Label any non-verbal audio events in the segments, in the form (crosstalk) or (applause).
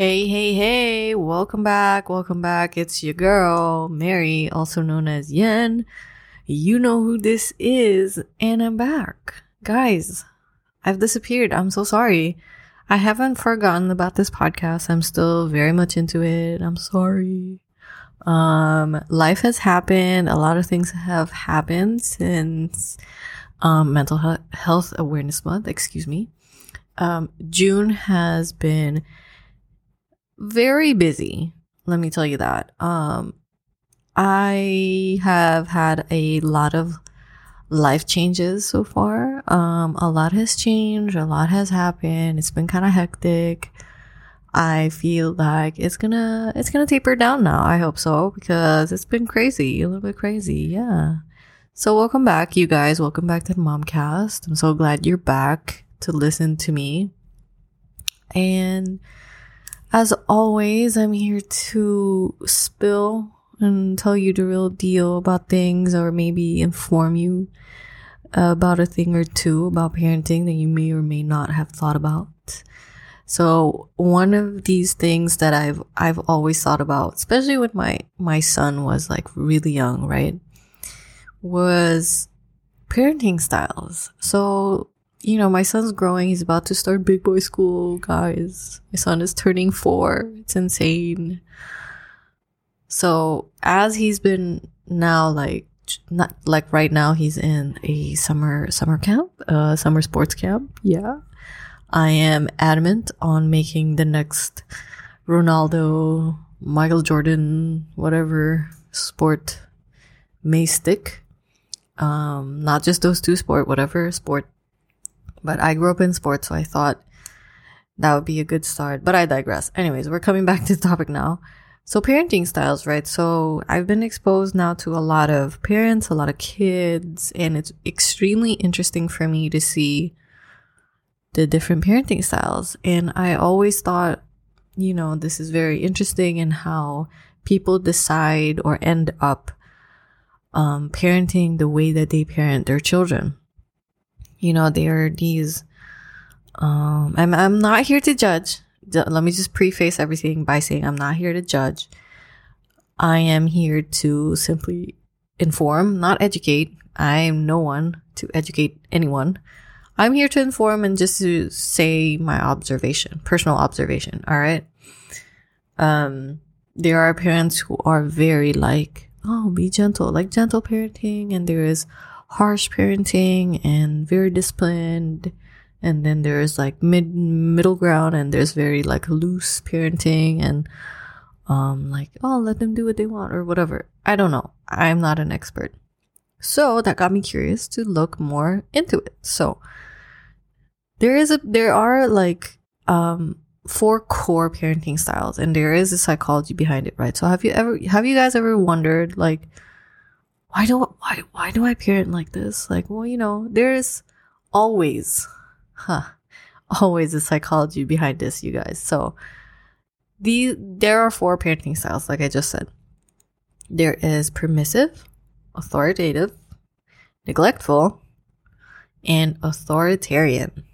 Hey, hey, hey, welcome back, welcome back. It's your girl, Mary, also known as Yen. You know who this is, and I'm back. Guys, I've disappeared. I'm so sorry. I haven't forgotten about this podcast. I'm still very much into it. I'm sorry. Um, life has happened. A lot of things have happened since um, Mental He- Health Awareness Month. Excuse me. Um, June has been very busy. Let me tell you that. Um, I have had a lot of life changes so far. Um, a lot has changed. A lot has happened. It's been kind of hectic. I feel like it's gonna it's gonna taper down now. I hope so because it's been crazy, a little bit crazy. Yeah. So welcome back, you guys. Welcome back to the Momcast. I'm so glad you're back to listen to me. And as always, I'm here to spill and tell you the real deal about things or maybe inform you about a thing or two about parenting that you may or may not have thought about. So one of these things that I've I've always thought about, especially when my my son was like really young, right? Was parenting styles. So, you know, my son's growing, he's about to start big boy school, guys. My son is turning 4. It's insane. So, as he's been now like not like right now he's in a summer summer camp, uh summer sports camp. Yeah. I am adamant on making the next Ronaldo, Michael Jordan, whatever sport may stick. Um, not just those two sport, whatever sport. But I grew up in sports, so I thought that would be a good start. But I digress. Anyways, we're coming (laughs) back to the topic now. So parenting styles, right? So I've been exposed now to a lot of parents, a lot of kids, and it's extremely interesting for me to see the different parenting styles. And I always thought, you know, this is very interesting in how people decide or end up um, parenting the way that they parent their children. You know, there are these. Um, I'm I'm not here to judge. Let me just preface everything by saying I'm not here to judge. I am here to simply inform, not educate. I am no one to educate anyone. I'm here to inform and just to say my observation, personal observation. All right. Um, there are parents who are very like, oh, be gentle, like gentle parenting, and there is harsh parenting and very disciplined, and then there's like mid middle ground, and there's very like loose parenting and um like oh let them do what they want or whatever. I don't know. I'm not an expert. So that got me curious to look more into it. So there is a there are like um four core parenting styles and there is a psychology behind it right so have you ever have you guys ever wondered like why do why why do i parent like this like well you know there's always huh always a psychology behind this you guys so the there are four parenting styles like i just said there is permissive authoritative neglectful and authoritarian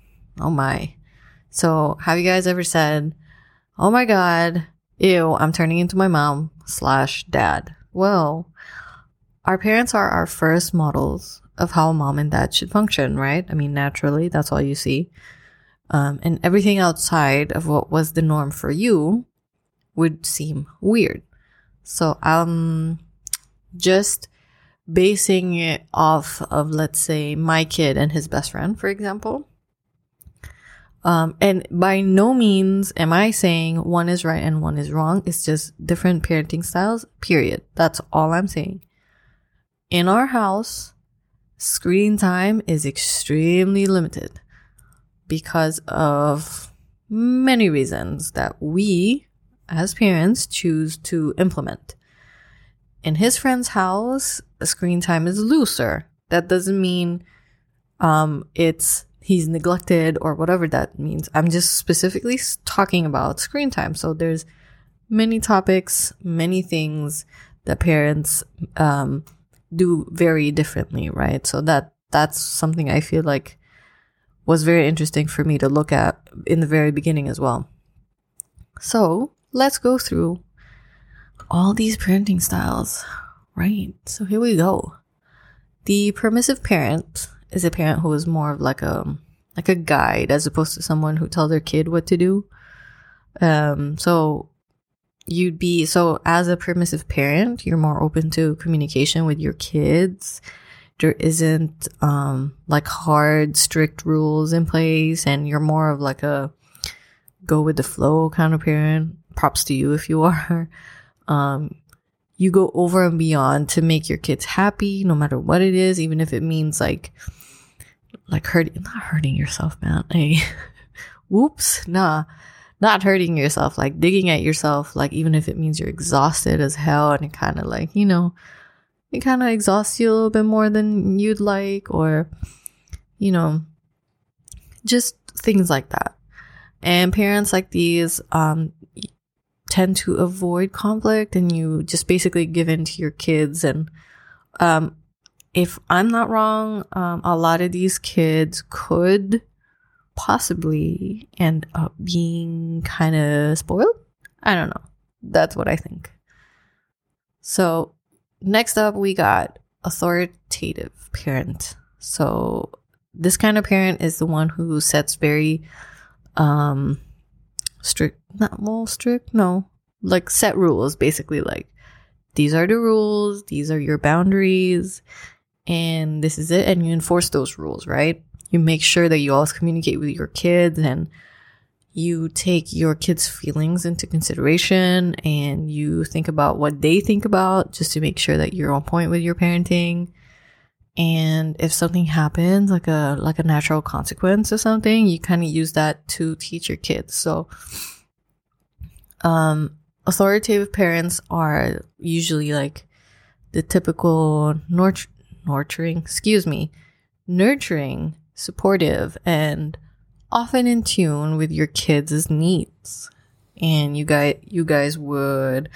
Oh my. So have you guys ever said, Oh my God, ew, I'm turning into my mom slash dad? Well, our parents are our first models of how mom and dad should function, right? I mean, naturally, that's all you see. Um, and everything outside of what was the norm for you would seem weird. So, I'm just basing it off of, let's say, my kid and his best friend, for example um, and by no means am I saying one is right and one is wrong. It's just different parenting styles, period. That's all I'm saying. In our house, screen time is extremely limited because of many reasons that we as parents choose to implement. In his friend's house, screen time is looser. That doesn't mean um, it's he's neglected or whatever that means. I'm just specifically talking about screen time. So there's many topics, many things that parents um, do very differently, right? So that that's something I feel like was very interesting for me to look at in the very beginning as well. So let's go through all these parenting styles. Right. So here we go. The permissive parent is a parent who is more of like a like a guide as opposed to someone who tells their kid what to do. Um, so you'd be so as a permissive parent, you're more open to communication with your kids. There isn't um like hard, strict rules in place, and you're more of like a go with the flow kind of parent. Props to you if you are. (laughs) Um, you go over and beyond to make your kids happy, no matter what it is, even if it means like like hurting not hurting yourself, man. (laughs) Hey, (laughs) whoops, nah, not hurting yourself, like digging at yourself, like even if it means you're exhausted as hell and it kind of like, you know, it kind of exhausts you a little bit more than you'd like, or, you know, just things like that. And parents like these um, tend to avoid conflict and you just basically give in to your kids. And um, if I'm not wrong, um, a lot of these kids could possibly end up being kind of spoiled. I don't know. That's what I think. So, next up, we got authoritative parent. So, this kind of parent is the one who sets very um strict not well strict no like set rules basically like these are the rules these are your boundaries and this is it and you enforce those rules right you make sure that you always communicate with your kids and you take your kids' feelings into consideration and you think about what they think about just to make sure that you're on point with your parenting. And if something happens, like a like a natural consequence or something, you kind of use that to teach your kids. So um authoritative parents are usually like the typical nurt- nurturing, excuse me, nurturing supportive and often in tune with your kids' needs. And you guys, you guys would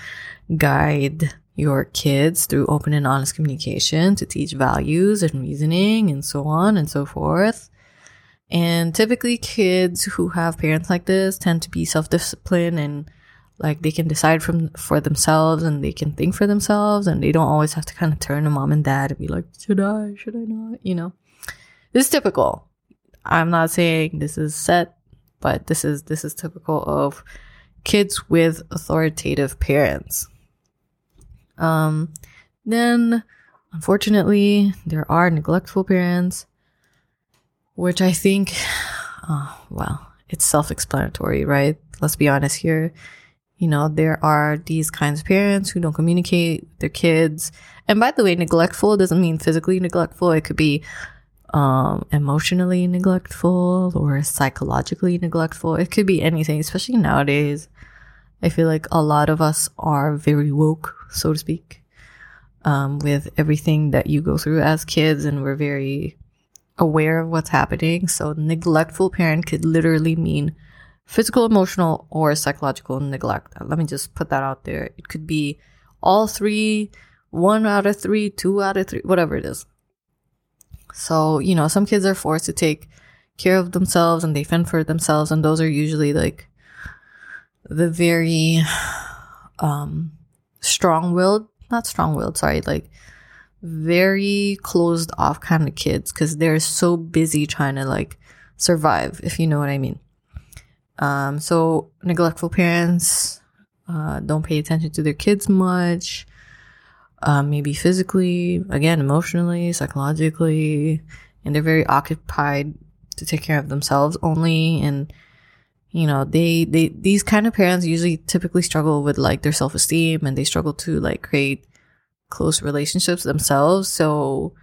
guide your kids through open and honest communication to teach values and reasoning and so on and so forth. And typically kids who have parents like this tend to be self-disciplined and like they can decide from for themselves and they can think for themselves and they don't always have to kind of turn to mom and dad and be like, should I, should I not, you know? This is typical. I'm not saying this is set, but this is this is typical of kids with authoritative parents. Um, then, unfortunately, there are neglectful parents, which I think, oh, well, it's self-explanatory, right? Let's be honest here. You know, there are these kinds of parents who don't communicate with their kids. And by the way, neglectful doesn't mean physically neglectful. It could be um, emotionally neglectful or psychologically neglectful. It could be anything, especially nowadays. I feel like a lot of us are very woke, so to speak, um, with everything that you go through as kids, and we're very aware of what's happening. So, neglectful parent could literally mean physical, emotional, or psychological neglect. Let me just put that out there. It could be all three, one out of three, two out of three, whatever it is. So, you know, some kids are forced to take care of themselves and they fend for themselves, and those are usually like the very um strong-willed, not strong-willed, sorry, like very closed off kind of kids because they're so busy trying to like survive, if you know what I mean. Um, so neglectful parents uh, don't pay attention to their kids much um, maybe physically, again, emotionally, psychologically, and they're very occupied to take care of themselves only. And, you know, they, they, these kind of parents usually typically struggle with like their self esteem and they struggle to like create close relationships themselves. So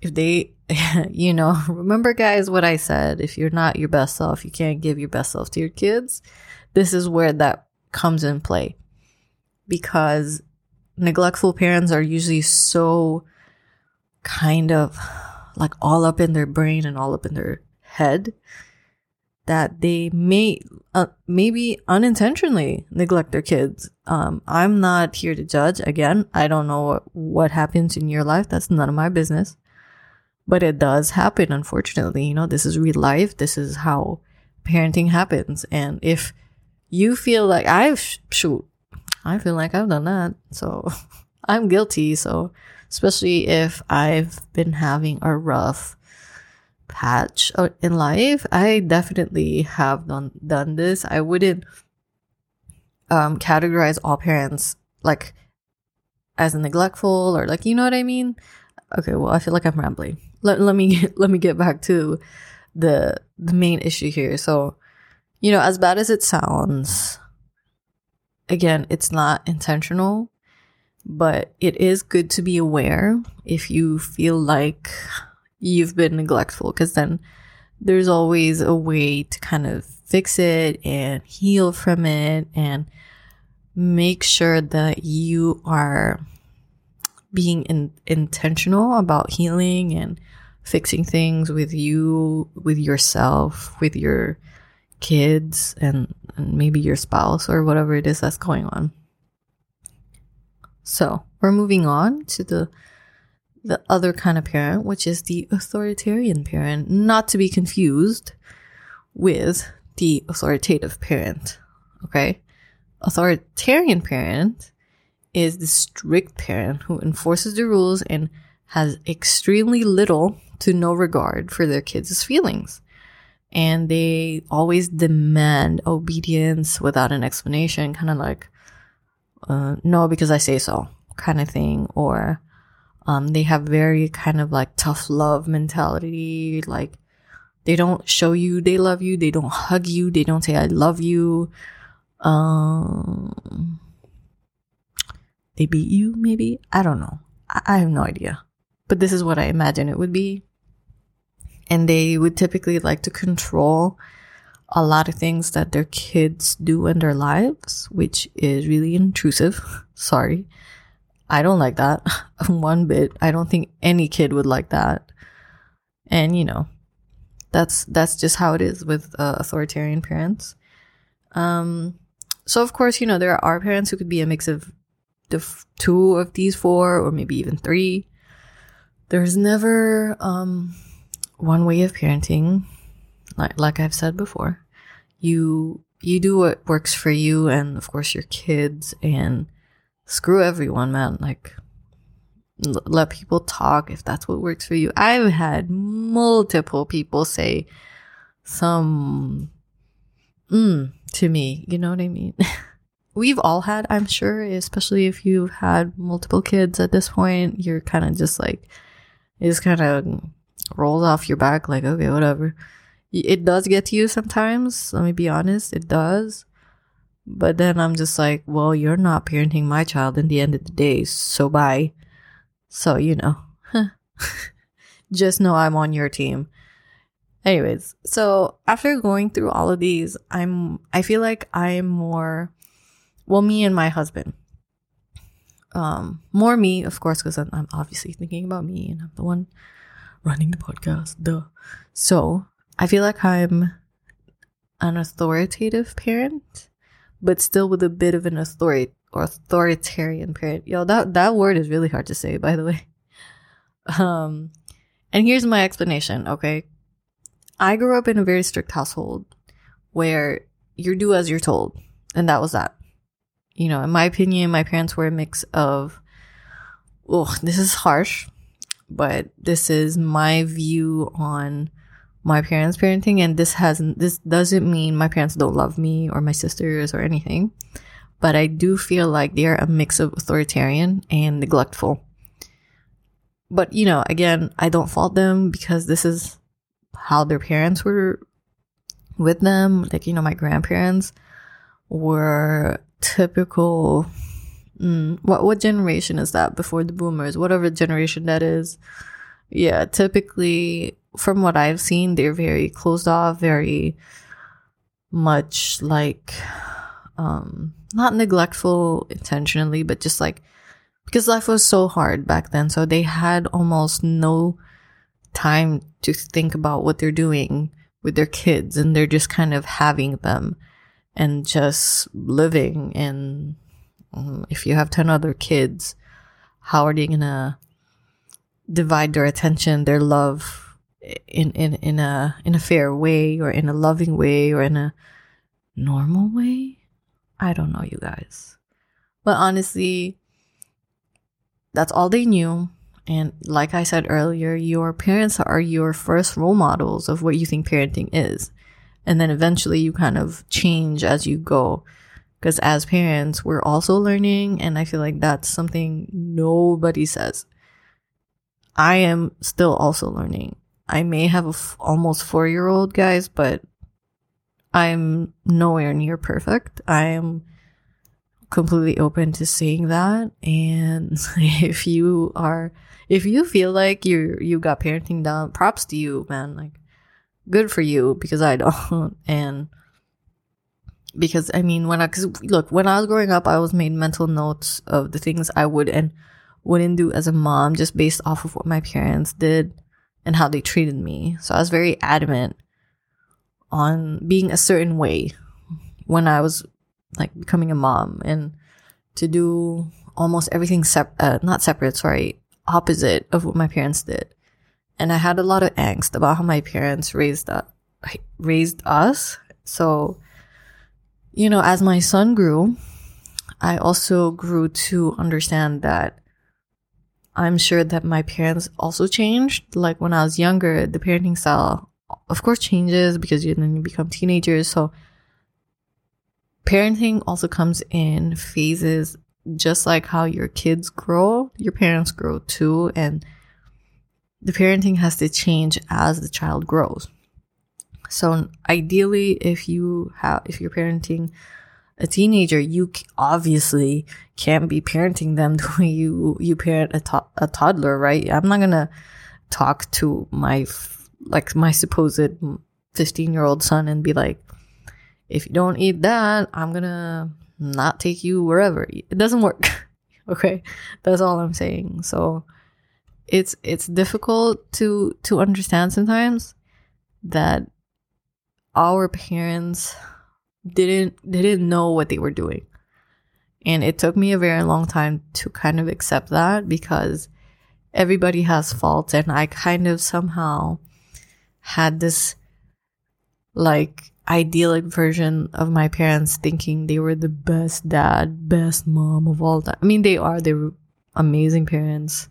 if they, (laughs) you know, (laughs) remember guys what I said, if you're not your best self, you can't give your best self to your kids. This is where that comes in play because neglectful parents are usually so kind of like all up in their brain and all up in their head that they may uh, maybe unintentionally neglect their kids. Um, I'm not here to judge. Again, I don't know what, happens in your life. That's none of my business. But it does happen, unfortunately. You know, this is real life. This is how parenting happens. And if you feel like I've shoot, I feel like I've done that. So (laughs) I'm guilty. So especially if I've been having a rough patch in life, I definitely have done done this. I wouldn't um categorize all parents like as neglectful or like you know what I mean. Okay, well I feel like I'm rambling. Let let me get, (laughs) let me get back to the the main issue here. So you know, as bad as it sounds, again, it's not intentional, but it is good to be aware if you feel like you've been neglectful, because then there's always a way to kind of fix it and heal from it and make sure that you are being in, intentional about healing and fixing things with you, with yourself, with your kids and, and maybe your spouse or whatever it is that's going on. So we're moving on to the the other kind of parent, which is the authoritarian parent, not to be confused with the authoritative parent. Okay? Authoritarian parent is the strict parent who enforces the rules and has extremely little to no regard for their kids' feelings and they always demand obedience without an explanation, kind of like, uh, no, because I say so, kind of thing. Or um, they have very kind of like tough love mentality. Like they don't show you they love you, they don't hug you, they don't say I love you. Um, they beat you, maybe? I don't know. I, I have no idea. But this is what I imagine it would be and they would typically like to control a lot of things that their kids do in their lives, which is really intrusive. (laughs) Sorry. I don't like that (laughs) one bit. I don't think any kid would like that. And you know, that's that's just how it is with uh, authoritarian parents. Um so of course, you know, there are parents who could be a mix of the f- two of these four or maybe even three. There's never um one way of parenting, like like I've said before, you you do what works for you and of course your kids and screw everyone, man. Like l- let people talk if that's what works for you. I've had multiple people say some mm to me, you know what I mean? (laughs) We've all had, I'm sure, especially if you've had multiple kids at this point, you're kind of just like, it's kind of rolls off your back like okay whatever. It does get to you sometimes let me be honest it does. But then i'm just like well you're not parenting my child in the end of the day so bye. So you know (laughs) just know i'm on your team. Anyways so after going through all of these i'm i feel like i'm more well me and my husband. Um more me of course because I'm, I'm obviously thinking about me and i'm the one running the podcast. Duh. So I feel like I'm an authoritative parent, but still with a bit of an authority or authoritarian parent. Yo, that that word is really hard to say, by the way. Um, and here's my explanation. Okay, I grew up in a very strict household where you do as you're told, and that was that. You know, in my opinion, my parents were a mix of. Oh, this is harsh, but this is my view on my parents' parenting, and this hasn't this doesn't mean my parents don't love me or my sisters or anything, but I do feel like they're a mix of authoritarian and neglectful. But you know, again, I don't fault them because this is how their parents were with them. Like, you know, my grandparents were typical Mm, what what generation is that before the boomers? Whatever generation that is. Yeah, typically from what I've seen, they're very closed off, very much like um not neglectful intentionally, but just like because life was so hard back then, so they had almost no time to think about what they're doing with their kids and they're just kind of having them and just living and um, if you have 10 other kids, how are they going to divide their attention, their love in, in, in a, in a fair way or in a loving way or in a normal way. I don't know, you guys. But honestly, that's all they knew. And like I said earlier, your parents are your first role models of what you think parenting is. And then eventually you kind of change as you go. Because as parents, we're also learning. And I feel like that's something nobody says. I am still also learning. I may have a f- almost four year old, guys, but I'm nowhere near perfect. I am completely open to saying that. And (laughs) if you are, if you feel like you you got parenting down, props to you, man. Like, good for you because I (laughs) don't. And because I mean, when I, cause look, when I was growing up, I was made mental notes of the things I would and wouldn't do as a mom just based off of what my parents did and how they treated me. So I was very adamant on being a certain way when I was like becoming a mom and to do almost everything sep- uh, not separate, sorry, opposite of what my parents did. And I had a lot of angst about how my parents raised up, raised us. So, you know, as my son grew, I also grew to understand that I'm sure that my parents also changed. Like when I was younger, the parenting style, of course, changes because you then you become teenagers. So parenting also comes in phases, just like how your kids grow, your parents grow too, and the parenting has to change as the child grows. So ideally, if you have, if you're parenting a teenager, you obviously can't be parenting them (laughs) the way you you parent a, to- a toddler, right? I'm not gonna talk to my like my supposed 15 year old son and be like, if you don't eat that, I'm gonna not take you wherever. It doesn't work. (laughs) okay, that's all I'm saying. So it's it's difficult to to understand sometimes that our parents didn't didn't know what they were doing. And it took me a very long time to kind of accept that because everybody has faults and I kind of somehow had this like idyllic version of my parents thinking they were the best dad, best mom of all time. I mean they are, they were amazing parents.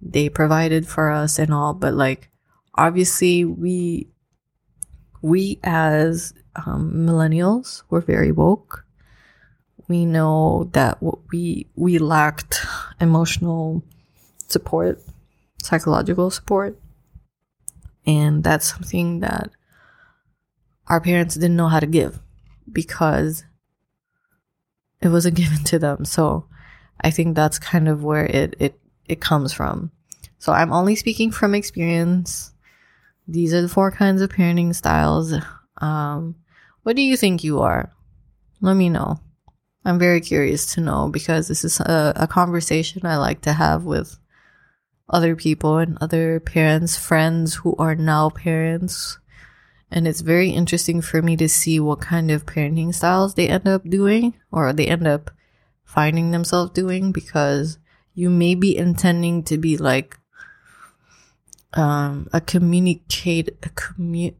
They provided for us and all, but like obviously we we as um, millennials were very woke. We know that we we lacked emotional support, psychological support, and that's something that our parents didn't know how to give because it wasn't (laughs) given to them. So I think that's kind of where it it it comes from. So I'm only speaking from experience. These are the four kinds of parenting styles. Um, what do you think you are? Let me know. I'm very curious to know because this is a, a conversation I like to have with other people and other parents, friends who are now parents. And it's very interesting for me to see what kind of parenting styles they end up doing or they end up finding themselves doing because you may be intending to be like um, a communicate a commu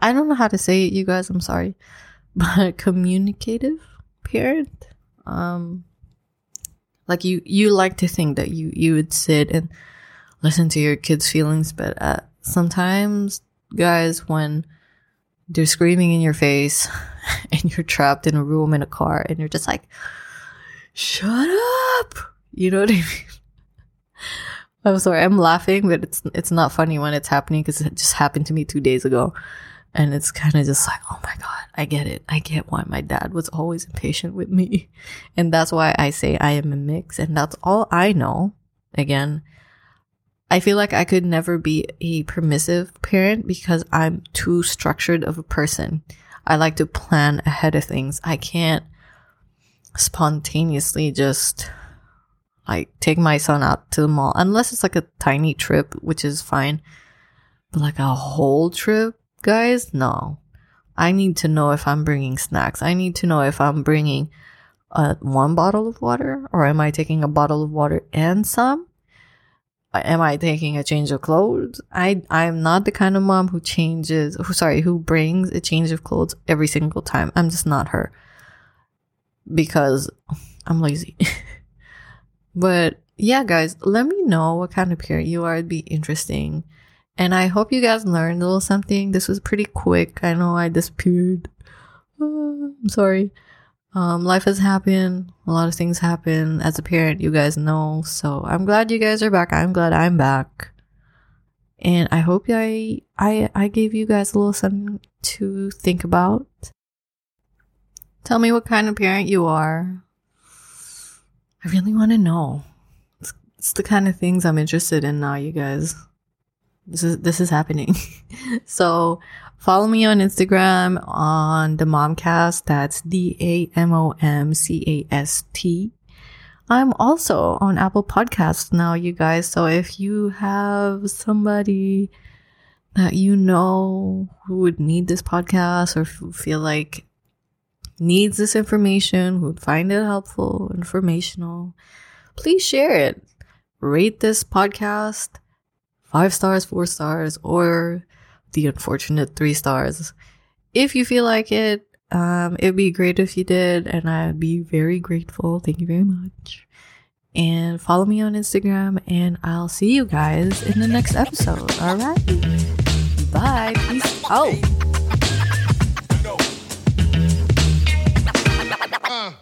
I don't know how to say it, you guys. I'm sorry, (laughs) but a communicative parent. Um, like you, you like to think that you you would sit and listen to your kids' feelings, but uh, sometimes, guys, when they're screaming in your face (laughs) and you're trapped in a room in a car and you're just like, "Shut up!" You know what I mean? (laughs) I'm sorry, I'm laughing, but it's it's not funny when it's happening because it just happened to me two days ago. And it's kind of just like, oh my God, I get it. I get why my dad was always impatient with me. (laughs) And that's why I say I am a mix. And that's all I know. Again, I feel like I could never be a permissive parent because I'm too structured of a person. I like to plan ahead of things. I can't spontaneously just like take my son out to the mall unless it's like a tiny trip, which is fine. But like a whole trip, guys, no. I need to know if I'm bringing snacks. I need to know if I'm bringing uh, one bottle of water or am I taking a bottle of water and some? am I taking a change of clothes? I I'm not the kind of mom who changes who sorry, who brings a change of clothes every single time. I'm just not her. Because I'm lazy. (laughs) but yeah, guys, let me know what kind of parent you are. It'd be interesting. And I hope you guys learned a little something. This was pretty quick. I know I disappeared. Uh, (sighs) I'm sorry. Um, life has happened. A lot of things happen as a parent, you guys know. So I'm glad you guys are back. I'm glad I'm back. And I hope I I I gave you guys a little something to think about. Tell me what kind of parent you are. I really want to know. It's, it's the kind of things I'm interested in now, you guys. This is this is happening. (laughs) so Follow me on Instagram on the Momcast. That's D A M O M C A S T. I'm also on Apple Podcasts now, you guys. So if you have somebody that you know who would need this podcast or feel like needs this information, who would find it helpful, informational, please share it. Rate this podcast five stars, four stars, or the unfortunate three stars. If you feel like it, um, it'd be great if you did, and I'd be very grateful. Thank you very much. And follow me on Instagram, and I'll see you guys in the next episode. All right. Bye. Peace out. uh,